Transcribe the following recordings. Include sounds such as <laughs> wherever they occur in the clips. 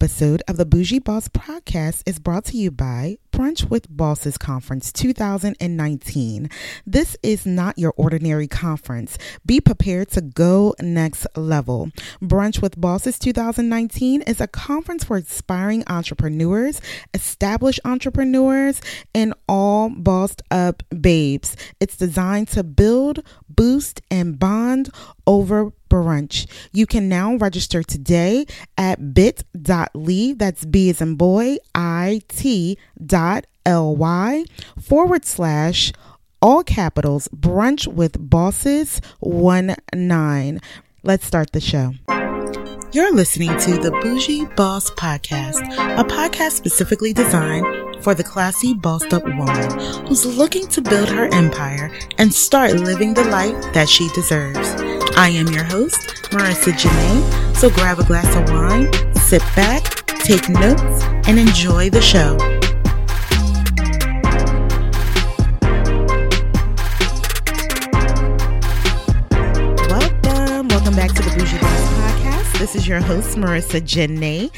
episode of the Bougie Boss podcast is brought to you by Brunch with Bosses Conference 2019. This is not your ordinary conference. Be prepared to go next level. Brunch with Bosses 2019 is a conference for aspiring entrepreneurs, established entrepreneurs, and all bossed up babes. It's designed to build, boost, and bond over brunch. You can now register today at bit.ly, that's B as in boy, I T dot L Y forward slash all capitals brunch with bosses one nine. Let's start the show. You're listening to the Bougie Boss Podcast, a podcast specifically designed for the classy, bossed up woman who's looking to build her empire and start living the life that she deserves. I am your host, Marica Janae, so grab a glass of wine, sit back, take notes, and enjoy the show. Welcome, welcome back to the Bougie Boss Podcast. This is your host, Marica Janae,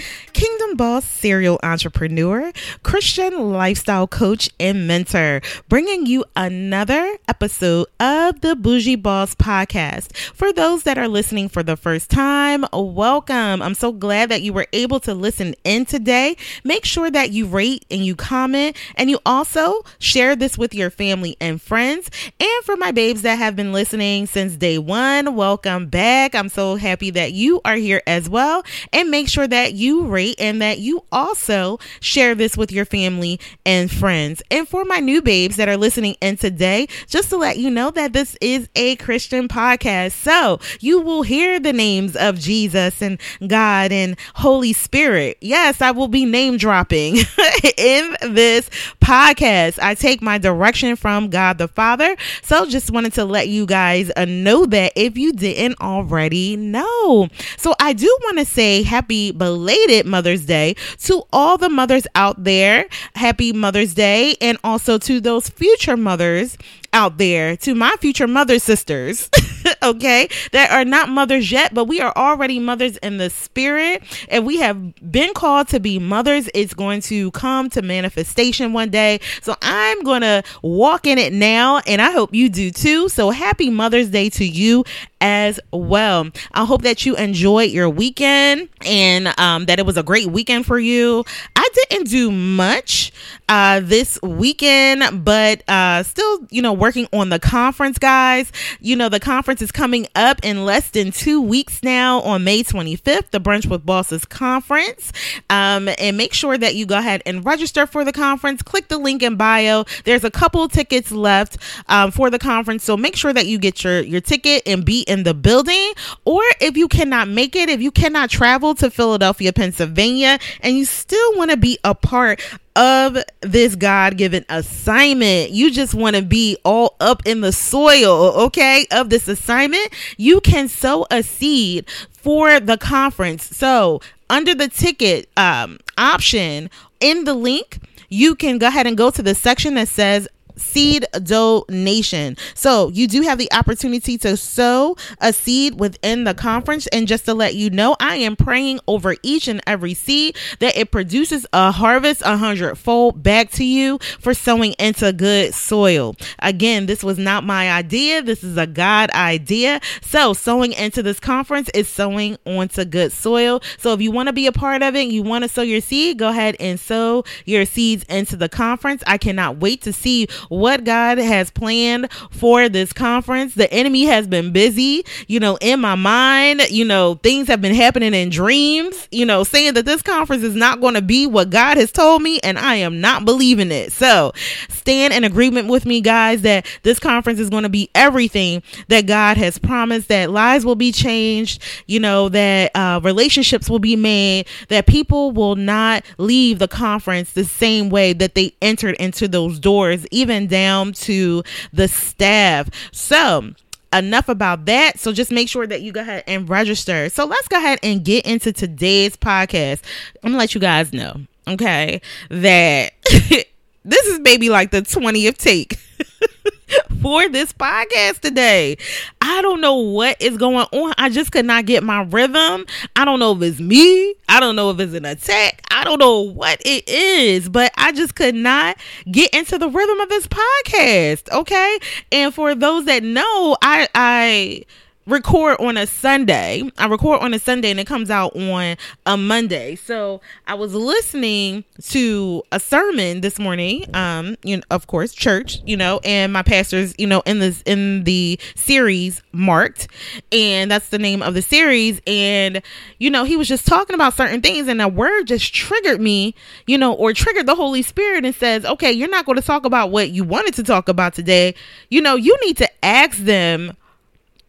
Boss serial entrepreneur, Christian lifestyle coach, and mentor, bringing you another episode of the Bougie Boss Podcast. For those that are listening for the first time, welcome. I'm so glad that you were able to listen in today. Make sure that you rate and you comment, and you also share this with your family and friends. And for my babes that have been listening since day one, welcome back. I'm so happy that you are here as well. And make sure that you rate and that you also share this with your family and friends. And for my new babes that are listening in today, just to let you know that this is a Christian podcast. So you will hear the names of Jesus and God and Holy Spirit. Yes, I will be name dropping <laughs> in this podcast. I take my direction from God the Father. So just wanted to let you guys uh, know that if you didn't already know. So I do want to say happy belated Mother's Day to all the mothers out there. Happy Mother's Day. And also to those future mothers out there to my future mother sisters, <laughs> <laughs> okay, that are not mothers yet, but we are already mothers in the spirit, and we have been called to be mothers. It's going to come to manifestation one day. So I'm going to walk in it now, and I hope you do too. So happy Mother's Day to you as well. I hope that you enjoyed your weekend and um, that it was a great weekend for you. I didn't do much uh, this weekend, but uh, still, you know, working on the conference, guys. You know, the conference is coming up in less than two weeks now on May 25th, the Brunch with Bosses conference. Um, and make sure that you go ahead and register for the conference. Click the link in bio. There's a couple tickets left um, for the conference, so make sure that you get your your ticket and be in the building. Or if you cannot make it, if you cannot travel to Philadelphia, Pennsylvania, and you still want to be a part of this God given assignment. You just want to be all up in the soil, okay, of this assignment. You can sow a seed for the conference. So, under the ticket um, option in the link, you can go ahead and go to the section that says seed donation. So you do have the opportunity to sow a seed within the conference. And just to let you know, I am praying over each and every seed that it produces a harvest a hundredfold back to you for sowing into good soil. Again, this was not my idea. This is a God idea. So sowing into this conference is sowing onto good soil. So if you want to be a part of it, you want to sow your seed, go ahead and sow your seeds into the conference. I cannot wait to see what God has planned for this conference. The enemy has been busy, you know, in my mind. You know, things have been happening in dreams, you know, saying that this conference is not going to be what God has told me, and I am not believing it. So stand in agreement with me, guys, that this conference is going to be everything that God has promised, that lives will be changed, you know, that uh, relationships will be made, that people will not leave the conference the same way that they entered into those doors, even down to the staff. So, enough about that. So just make sure that you go ahead and register. So let's go ahead and get into today's podcast. I'm gonna let you guys know, okay, that <laughs> this is maybe like the 20th take. <laughs> <laughs> for this podcast today. I don't know what is going on. I just could not get my rhythm. I don't know if it's me. I don't know if it's an attack. I don't know what it is, but I just could not get into the rhythm of this podcast. Okay. And for those that know, I, I, record on a Sunday. I record on a Sunday and it comes out on a Monday. So I was listening to a sermon this morning, um, you know, of course, church, you know, and my pastor's, you know, in this in the series marked, and that's the name of the series. And, you know, he was just talking about certain things and a word just triggered me, you know, or triggered the Holy Spirit and says, Okay, you're not going to talk about what you wanted to talk about today. You know, you need to ask them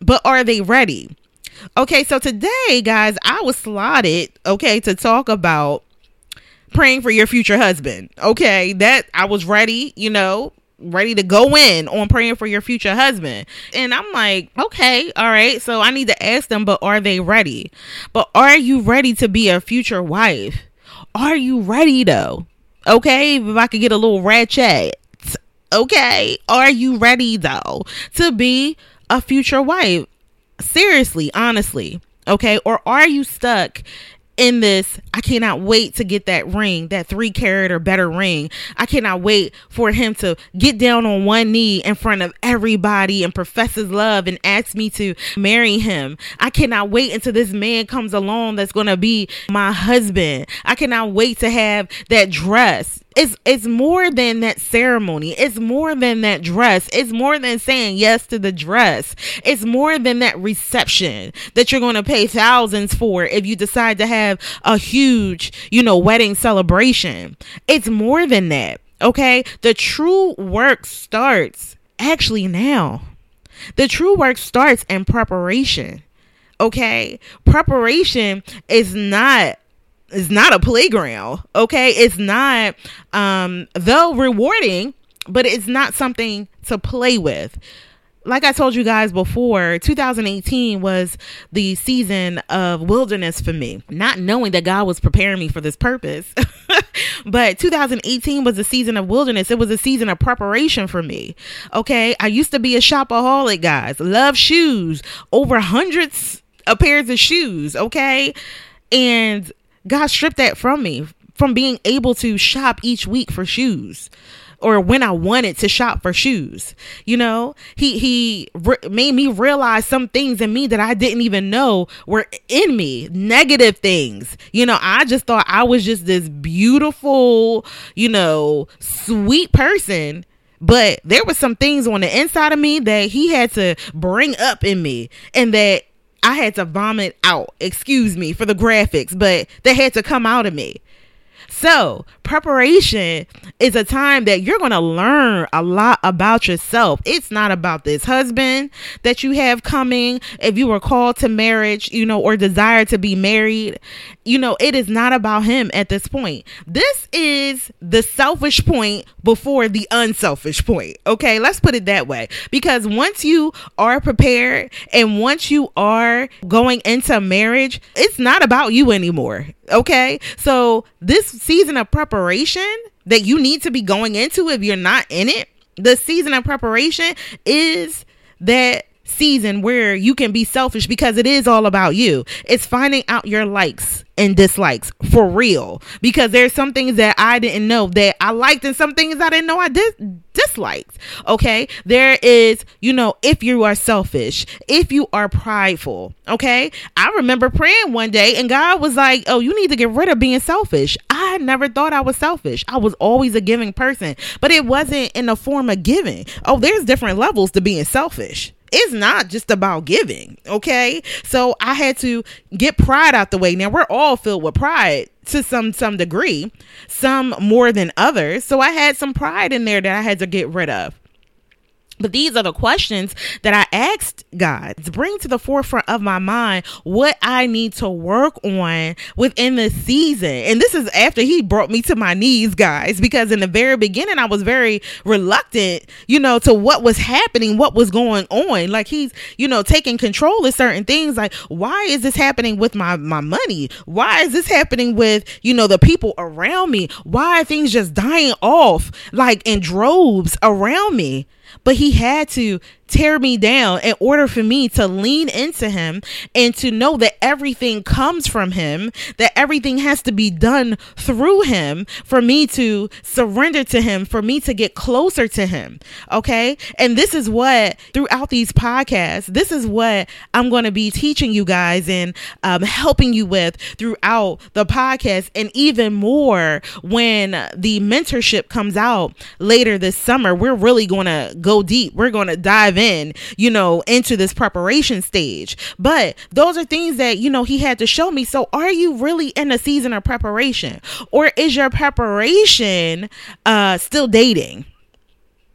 but are they ready? Okay, so today, guys, I was slotted, okay, to talk about praying for your future husband. Okay, that I was ready, you know, ready to go in on praying for your future husband. And I'm like, okay, all right. So I need to ask them, but are they ready? But are you ready to be a future wife? Are you ready though? Okay, if I could get a little ratchet. Okay, are you ready though to be a future wife? Seriously, honestly. Okay. Or are you stuck in this i cannot wait to get that ring that three carat or better ring i cannot wait for him to get down on one knee in front of everybody and profess his love and ask me to marry him i cannot wait until this man comes along that's going to be my husband i cannot wait to have that dress it's it's more than that ceremony. It's more than that dress. It's more than saying yes to the dress. It's more than that reception that you're going to pay thousands for if you decide to have a huge, you know, wedding celebration. It's more than that. Okay? The true work starts actually now. The true work starts in preparation. Okay? Preparation is not is not a playground. Okay. It's not, um, though rewarding, but it's not something to play with. Like I told you guys before, 2018 was the season of wilderness for me, not knowing that God was preparing me for this purpose. <laughs> but 2018 was a season of wilderness. It was a season of preparation for me. Okay. I used to be a shopaholic, guys, love shoes, over hundreds of pairs of shoes. Okay. And God stripped that from me from being able to shop each week for shoes or when I wanted to shop for shoes. You know, he he re- made me realize some things in me that I didn't even know were in me, negative things. You know, I just thought I was just this beautiful, you know, sweet person but there were some things on the inside of me that he had to bring up in me and that I had to vomit out, excuse me for the graphics, but they had to come out of me. So, preparation is a time that you're going to learn a lot about yourself. It's not about this husband that you have coming. If you were called to marriage, you know, or desire to be married, you know, it is not about him at this point. This is the selfish point before the unselfish point. Okay, let's put it that way. Because once you are prepared and once you are going into marriage, it's not about you anymore. Okay, so this season of preparation that you need to be going into if you're not in it, the season of preparation is that season where you can be selfish because it is all about you. It's finding out your likes and dislikes for real because there's some things that I didn't know that I liked and some things I didn't know I did disliked. Okay? There is, you know, if you are selfish, if you are prideful, okay? I remember praying one day and God was like, "Oh, you need to get rid of being selfish." I never thought I was selfish. I was always a giving person, but it wasn't in the form of giving. Oh, there's different levels to being selfish it's not just about giving. Okay. So I had to get pride out the way. Now we're all filled with pride to some some degree, some more than others. So I had some pride in there that I had to get rid of. But these are the questions that I asked God to bring to the forefront of my mind what I need to work on within the season. And this is after He brought me to my knees, guys, because in the very beginning, I was very reluctant, you know, to what was happening, what was going on. Like He's, you know, taking control of certain things. Like, why is this happening with my, my money? Why is this happening with, you know, the people around me? Why are things just dying off like in droves around me? But he had to tear me down in order for me to lean into him and to know that everything comes from him, that everything has to be done through him for me to surrender to him, for me to get closer to him. Okay. And this is what throughout these podcasts, this is what I'm going to be teaching you guys and um, helping you with throughout the podcast, and even more when the mentorship comes out later this summer. We're really going to go deep. We're going to dive in, you know, into this preparation stage. But those are things that, you know, he had to show me. So are you really in a season of preparation? Or is your preparation uh still dating?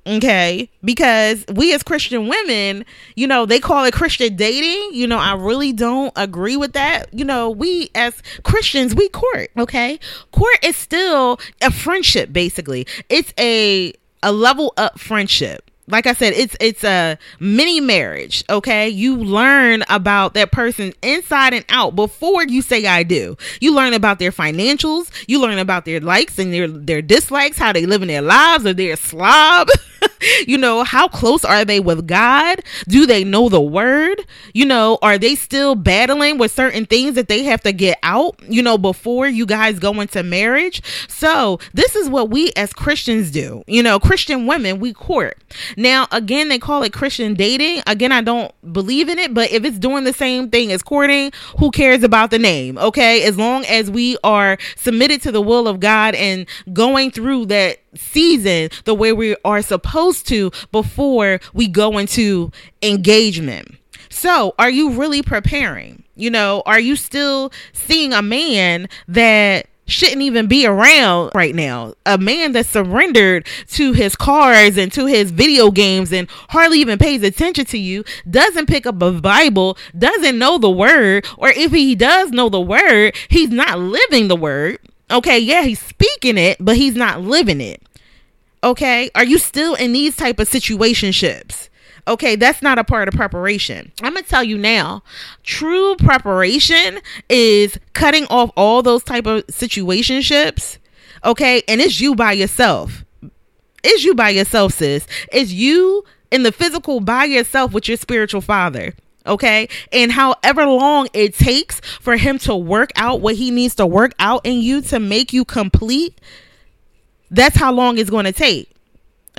Okay, because we as Christian women, you know, they call it Christian dating. You know, I really don't agree with that. You know, we as Christians, we court, okay? Court is still a friendship basically. It's a a level up friendship like I said, it's it's a mini marriage. Okay, you learn about that person inside and out before you say I do. You learn about their financials. You learn about their likes and their their dislikes, how they live in their lives, or they're a slob. <laughs> you know, how close are they with God? Do they know the word? You know, are they still battling with certain things that they have to get out? You know, before you guys go into marriage. So this is what we as Christians do. You know, Christian women we court. Now, again, they call it Christian dating. Again, I don't believe in it, but if it's doing the same thing as courting, who cares about the name? Okay. As long as we are submitted to the will of God and going through that season the way we are supposed to before we go into engagement. So, are you really preparing? You know, are you still seeing a man that shouldn't even be around right now. A man that surrendered to his cars and to his video games and hardly even pays attention to you, doesn't pick up a Bible, doesn't know the word, or if he does know the word, he's not living the word. Okay, yeah, he's speaking it, but he's not living it. Okay, are you still in these type of situationships? Okay, that's not a part of preparation. I'm to tell you now. True preparation is cutting off all those type of situationships. Okay? And it's you by yourself. It's you by yourself, sis. It's you in the physical by yourself with your spiritual father okay? And however long it takes for him to work out what he needs to work out in you to make you complete, that's how long it's going to take.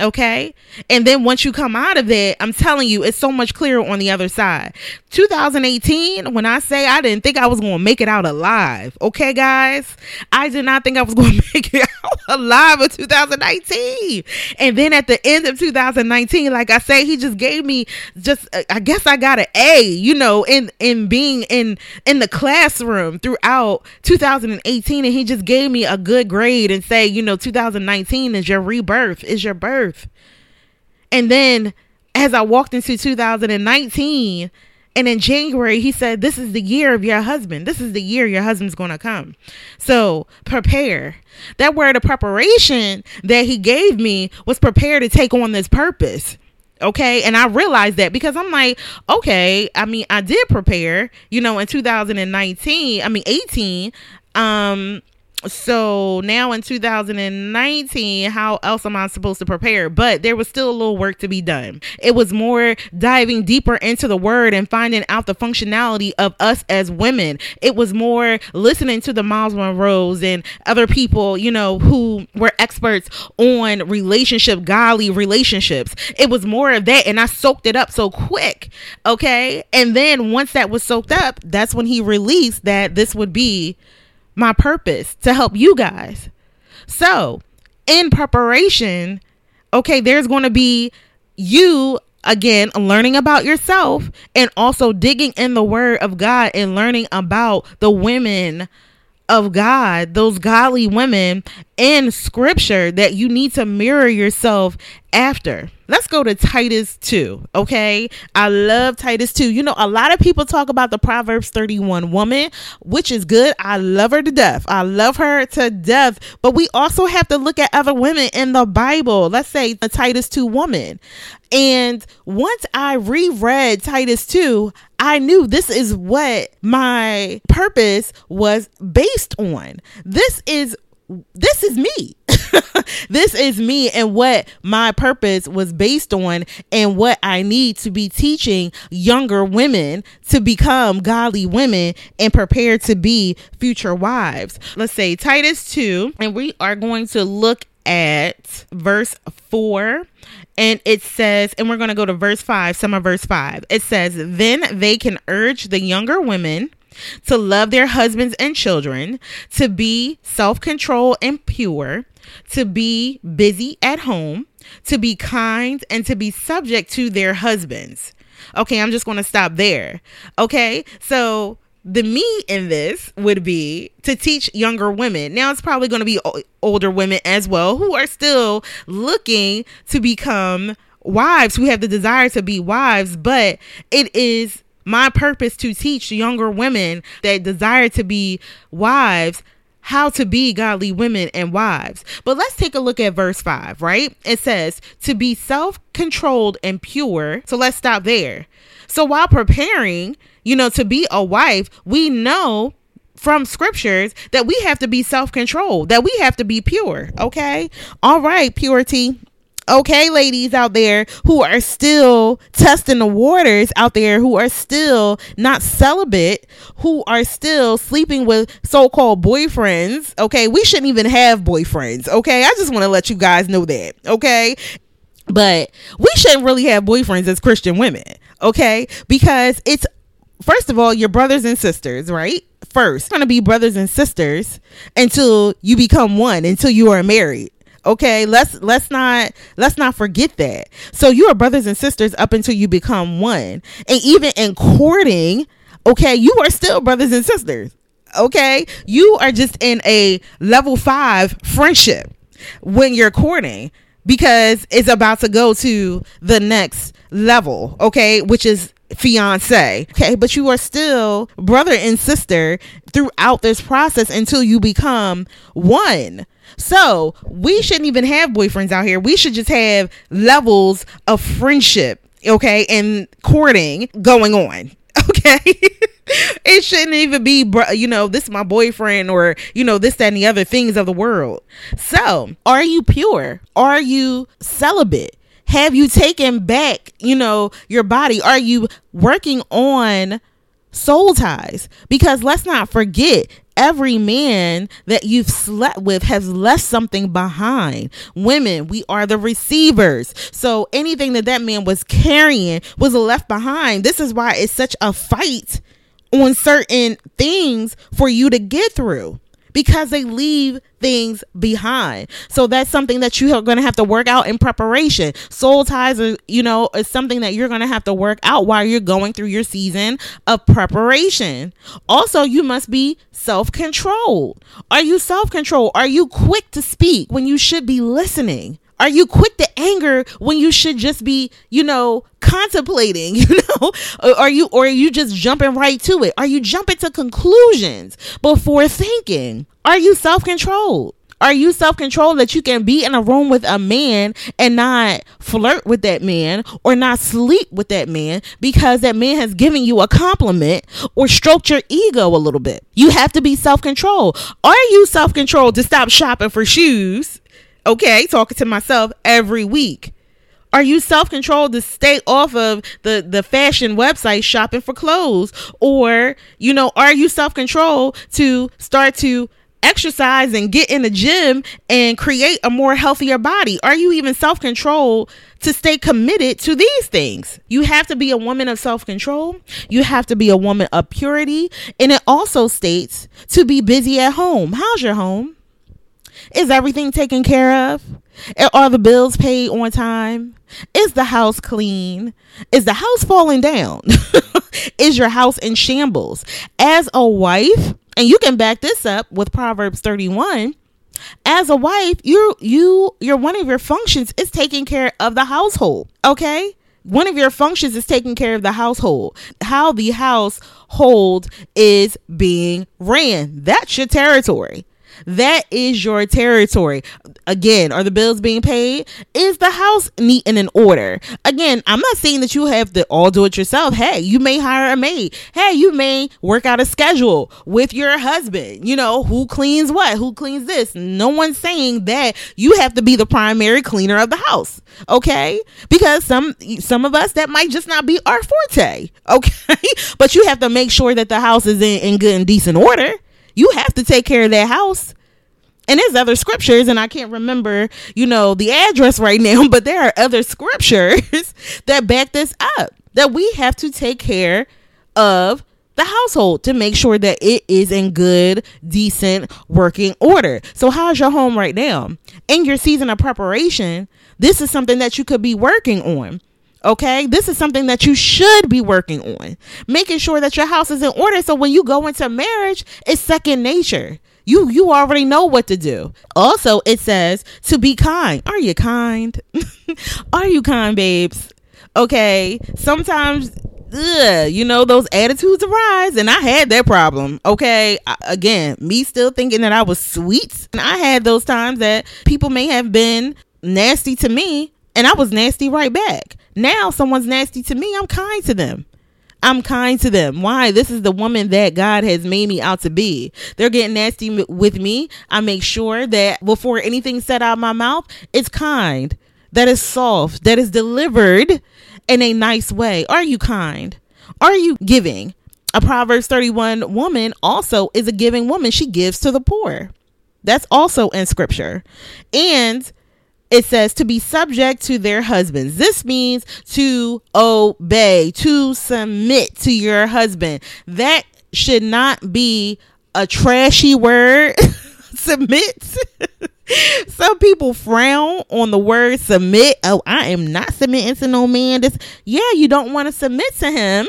Okay. And then once you come out of it, I'm telling you, it's so much clearer on the other side. 2018, when I say I didn't think I was going to make it out alive. Okay, guys. I did not think I was <laughs> going to make it out alive in 2019. And then at the end of 2019, like I say, he just gave me just, I guess I got an A, you know, in, in being in, in the classroom throughout 2018. And he just gave me a good grade and say, you know, 2019 is your rebirth, is your birth earth. And then as I walked into 2019, and in January, he said, This is the year of your husband. This is the year your husband's going to come. So prepare. That word of preparation that he gave me was prepare to take on this purpose. Okay. And I realized that because I'm like, okay, I mean, I did prepare, you know, in 2019, I mean, 18. Um, so now in 2019 how else am i supposed to prepare? But there was still a little work to be done. It was more diving deeper into the word and finding out the functionality of us as women. It was more listening to the Myles Munroes and other people you know who were experts on relationship godly relationships. It was more of that and i soaked it up so quick okay? And then once that was soaked up that's when he released that this would be my purpose to help you guys. So, in preparation, okay, there's going to be you again learning about yourself and also digging in the word of God and learning about the women of God, those godly women in scripture that you need to mirror yourself after. Let's go to Titus 2, okay? I love Titus 2. You know, a lot of people talk about the Proverbs 31 woman, which is good. I love her to death. I love her to death. But we also have to look at other women in the Bible. Let's say the Titus 2 woman. And once I reread Titus 2, I knew this is what my purpose was based on. This is this is me. <laughs> this is me and what my purpose was based on and what I need to be teaching younger women to become godly women and prepare to be future wives. Let's say Titus 2, and we are going to look at verse 4 and it says and we're going to go to verse 5 some of verse 5 it says then they can urge the younger women to love their husbands and children to be self-controlled and pure to be busy at home to be kind and to be subject to their husbands okay i'm just going to stop there okay so the me in this would be to teach younger women. Now it's probably going to be older women as well who are still looking to become wives, who have the desire to be wives, but it is my purpose to teach younger women that desire to be wives how to be godly women and wives. But let's take a look at verse 5, right? It says to be self controlled and pure. So let's stop there. So while preparing, you know, to be a wife, we know from scriptures that we have to be self controlled, that we have to be pure. Okay. All right, purity. Okay, ladies out there who are still testing the waters out there, who are still not celibate, who are still sleeping with so called boyfriends. Okay, we shouldn't even have boyfriends. Okay, I just want to let you guys know that. Okay, but we shouldn't really have boyfriends as Christian women, okay? Because it's first of all your brothers and sisters, right? First, going to be brothers and sisters until you become one, until you are married. Okay, let's let's not let's not forget that. So you are brothers and sisters up until you become one. And even in courting, okay, you are still brothers and sisters. Okay? You are just in a level 5 friendship when you're courting because it's about to go to the next level, okay, which is fiance, okay, but you are still brother and sister throughout this process until you become one. So we shouldn't even have boyfriends out here. We should just have levels of friendship, okay, and courting going on, <laughs> okay. it shouldn't even be, you know, this is my boyfriend or, you know, this, that, and the other things of the world. So, are you pure? Are you celibate? Have you taken back, you know, your body? Are you working on soul ties? Because let's not forget, every man that you've slept with has left something behind. Women, we are the receivers. So anything that that man was carrying was left behind. This is why it's such a fight on certain things for you to get through because they leave things behind. So that's something that you are going to have to work out in preparation. Soul ties are, you know, is something that you're going to have to work out while you're going through your season of preparation. Also, you must be self-controlled. Are you self-controlled? Are you quick to speak when you should be listening? Are you quick to anger when you should just be, you know, contemplating, <laughs> you know? Are you or are you just jumping right to it? Are you jumping to conclusions before thinking? Are you self-controlled? Are you self controlled that you can be in a room with a man and not flirt with that man or not sleep with that man because that man has given you a compliment or stroked your ego a little bit? You have to be self controlled. Are you self controlled to stop shopping for shoes Okay, talking to myself every week. Are you self-controlled to stay off of the the fashion website shopping for clothes or, you know, are you self-controlled to start to exercise and get in the gym and create a more healthier body? Are you even self controlled to stay committed to these things? You have to be a woman of self control. You have to be a woman of purity. And it also states to be busy at home. How's your home? Is everything taken care of? Are the bills paid on time? Is the house clean? Is the house falling down? <laughs> Is your house in shambles? As a wife, and you can back this up with Proverbs 31, as a wife, you you your one of your functions is taking care of the household, okay? One of your functions is taking care of the household. How the household is being ran. That's your territory. That is your territory. Again, are the bills being paid? Is the house neat and in order? Again, I'm not saying that you have to all do it yourself. Hey, you may hire a maid. Hey, you may work out a schedule with your husband. You know, who cleans what? Who cleans this? No one's saying that you have to be the primary cleaner of the house. Okay? Because some some of us that might just not be our forte. <laughs> Okay? but you have to make sure that the house is in, in good and decent order. You have to take care of that house. And there's other scriptures, and I can't remember, you know, the address right <laughs> now, but there are other scriptures <laughs> that back this up that we have to take care of the household to make sure that it is in good, decent working order. So, how's your home right now? In your season of preparation, this is something that you could be working on. Okay, this is something that you should be working on, making sure that your house is in order. So when you go into marriage, it's second nature. You you already know what to do. Also, it says to be kind. Are you kind? <laughs> Are you kind, babes? Okay, sometimes ugh, you know those attitudes arise and i had that problem okay I, again me still thinking that i was sweet and i had those times that people may have been nasty to me and i was nasty right back now someone's nasty to me, I'm kind to them. I'm kind to them. Why? This is the woman that God has made me out to be. They're getting nasty with me. I make sure that before anything said out of my mouth, it's kind, that is soft, that is delivered in a nice way. Are you kind? Are you giving? A Proverbs 31 woman also is a giving woman. She gives to the poor. That's also in scripture. And it says to be subject to their husbands. This means to obey, to submit to your husband. That should not be a trashy word. <laughs> submit. <laughs> Some people frown on the word submit. Oh, I am not submitting to no man. This, yeah, you don't want to submit to him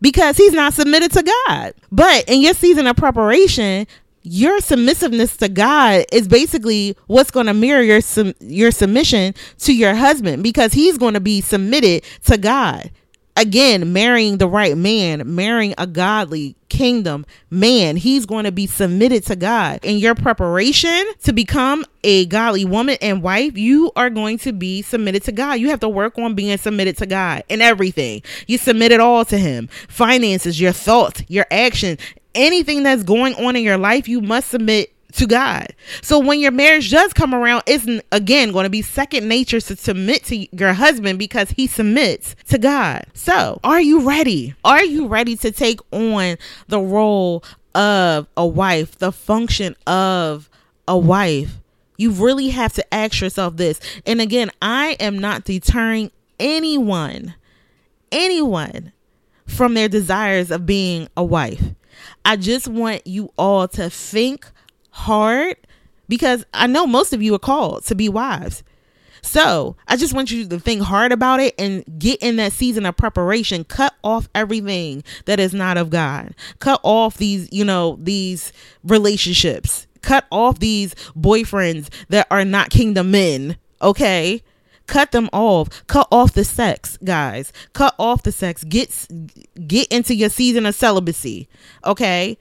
because he's not submitted to God. But in your season of preparation, your submissiveness to God is basically what's going to mirror your your submission to your husband because he's going to be submitted to God. Again, marrying the right man, marrying a godly kingdom man, he's going to be submitted to God. In your preparation to become a godly woman and wife, you are going to be submitted to God. You have to work on being submitted to God in everything. You submit it all to Him finances, your thoughts, your action, anything that's going on in your life, you must submit to God. So when your marriage does come around, it's again going to be second nature to submit to your husband because he submits to God. So, are you ready? Are you ready to take on the role of a wife, the function of a wife? You really have to ask yourself this. And again, I am not deterring anyone, anyone from their desires of being a wife. I just want you all to think hard because I know most of you are called to be wives. So I just want you to think hard about it and get in that season of preparation. Cut off everything that is not of God. Cut off these, you know, these relationships. Cut off these boyfriends that are not kingdom men. Okay. Cut them off. Cut off the sex, guys. Cut off the sex. Get get into your season of celibacy. Okay?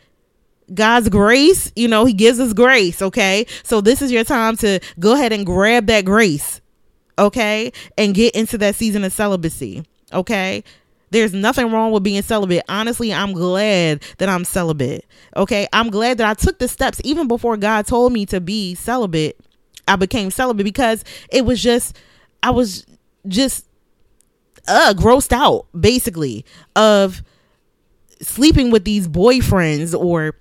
God's grace, you know, he gives us grace, okay? So this is your time to go ahead and grab that grace, okay? And get into that season of celibacy, okay? There's nothing wrong with being celibate. Honestly, I'm glad that I'm celibate. Okay. I'm glad that I took the steps even before God told me to be celibate. I became celibate because it was just I was just uh grossed out basically of sleeping with these boyfriends or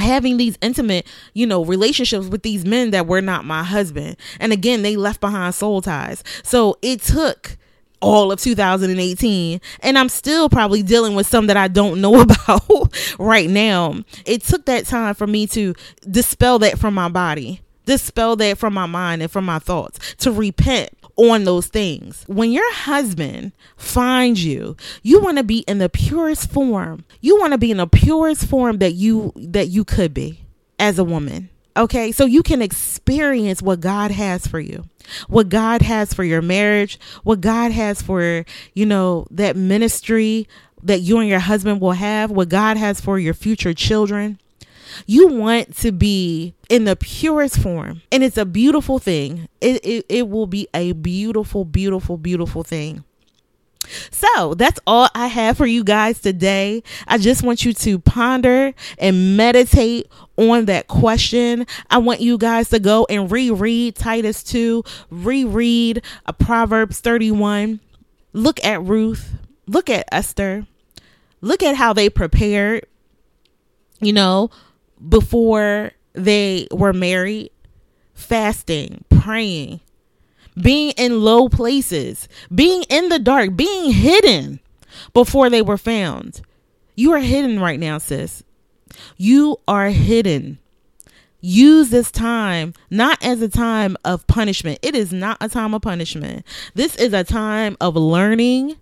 having these intimate, you know, relationships with these men that were not my husband. And again, they left behind soul ties. So it took all of 2018 and I'm still probably dealing with some that I don't know <laughs> about right now. It took that time for me to dispel that from my body dispel that from my mind and from my thoughts, to repent on those things. When your husband finds you, you want to be in the purest form. You want to be in the purest form that you that you could be as a woman. Okay? So you can experience what God has for you. What God has for your marriage, what God has for, you know, that ministry that you and your husband will have, what God has for your future children You want to be in the purest form. And it's a beautiful thing. It, it, it will be a beautiful, beautiful, beautiful thing. So that's all I have for you guys today. I just want you to ponder and meditate on that question. I want you guys to go and reread Titus 2, reread a Proverbs 31. Look at Ruth, look at Esther, look at how they prepared, you know, before they were married, fasting, praying, being in low places, being in the dark, being hidden before they were found. You are hidden right now, sis. You are hidden. Use this time not as a time of punishment. It is not a time of punishment. This is a time of learning.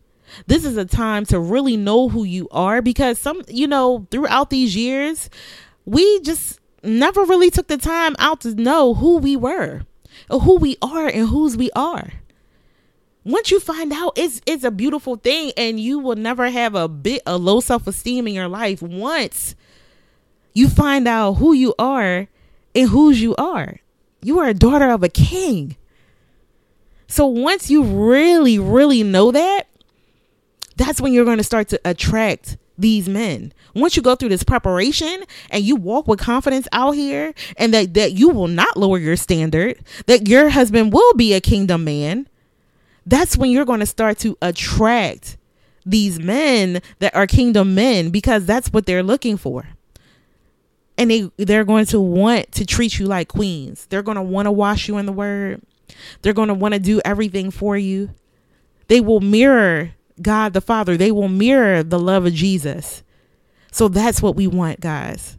This is a time to really know who you are because some, you know, throughout these years, we just never really took the time out to know who we were, or who we are, and whose we are. Once you find out, it's it's a beautiful thing, and you will never have a bit of low self esteem in your life. Once you find out who you are and whose you are, you are a daughter of a king. So once you really, really know that, that's when you're going to start to attract these men. Once you go through this preparation and you walk with confidence out here and that, that you will not lower your standard, that your husband will be a kingdom man, that's when you're going to start to attract these men that are kingdom men because that's what they're looking for. And they they're going to want to treat you like queens. They're going to want to wash you in the word. They're going to want to do everything for you. They will mirror God the Father. They will mirror the love of Jesus. So that's what we want, guys.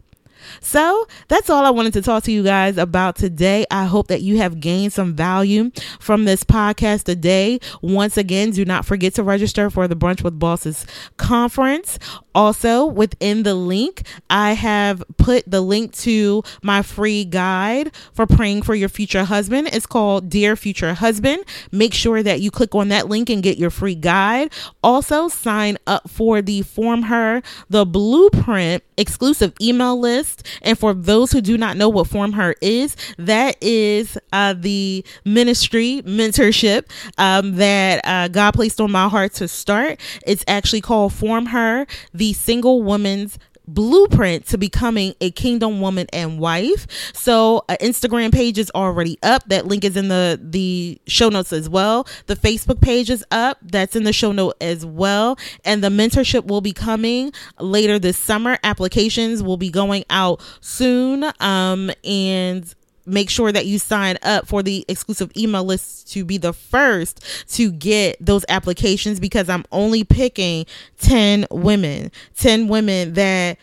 So that's all I wanted to talk to you guys about today. I hope that you have gained some value from this podcast today. Once again, do not forget to register for the Brunch with Bosses conference. Also, within the link, I have put the link to my free guide for praying for your future husband. It's called Dear Future Husband. Make sure that you click on that link and get your free guide. Also, sign up for the Form Her, the Blueprint exclusive email list. And for those who do not know what Form Her is, that is uh, the ministry mentorship um, that uh, God placed on my heart to start. It's actually called Form Her, the single woman's blueprint to becoming a kingdom woman and wife. So uh, instagram page is already up. That link is in the the show notes as well. The facebook page is up. That's in the show note as well. And the mentorship will be coming later this summer. Applications will be going out soon. Um and make sure that you sign up for the exclusive email list to be the first to get those applications because I'm only picking 10 women, 10 women that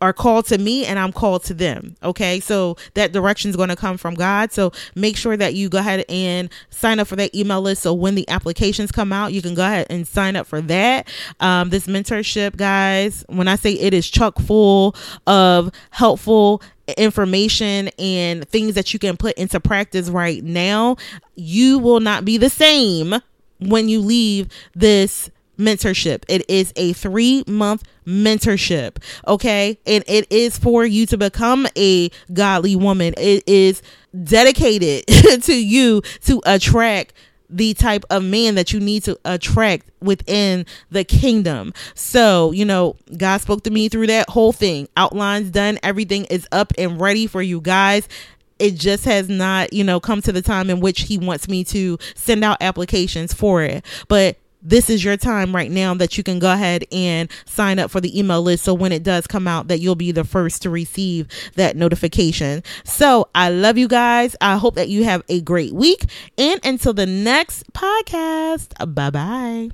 are called to me and I'm called to them. Okay. So that direction is going to come from God. So make sure that you go ahead and sign up for that email list. So when the applications come out, you can go ahead and sign up for that. Um, this mentorship, guys, when I say it is chock full of helpful information and things that you can put into practice right now, you will not be the same when you leave this mentorship. It is a three month mentorship. Okay. And it is for you to become a godly woman. It is dedicated <laughs> to you to attract the type of man that you need to attract within the kingdom. So, you know, God spoke to me through that whole thing. Outlines done, everything is up and ready for you guys it just has not, you know, come to the time in which he wants me to send out applications for it. But this is your time right now that you can go ahead and sign up for the email list. So when it does come out that you'll be the first to receive that notification. So i love you guys. I hope that you have a great week. And until the next podcast bye bye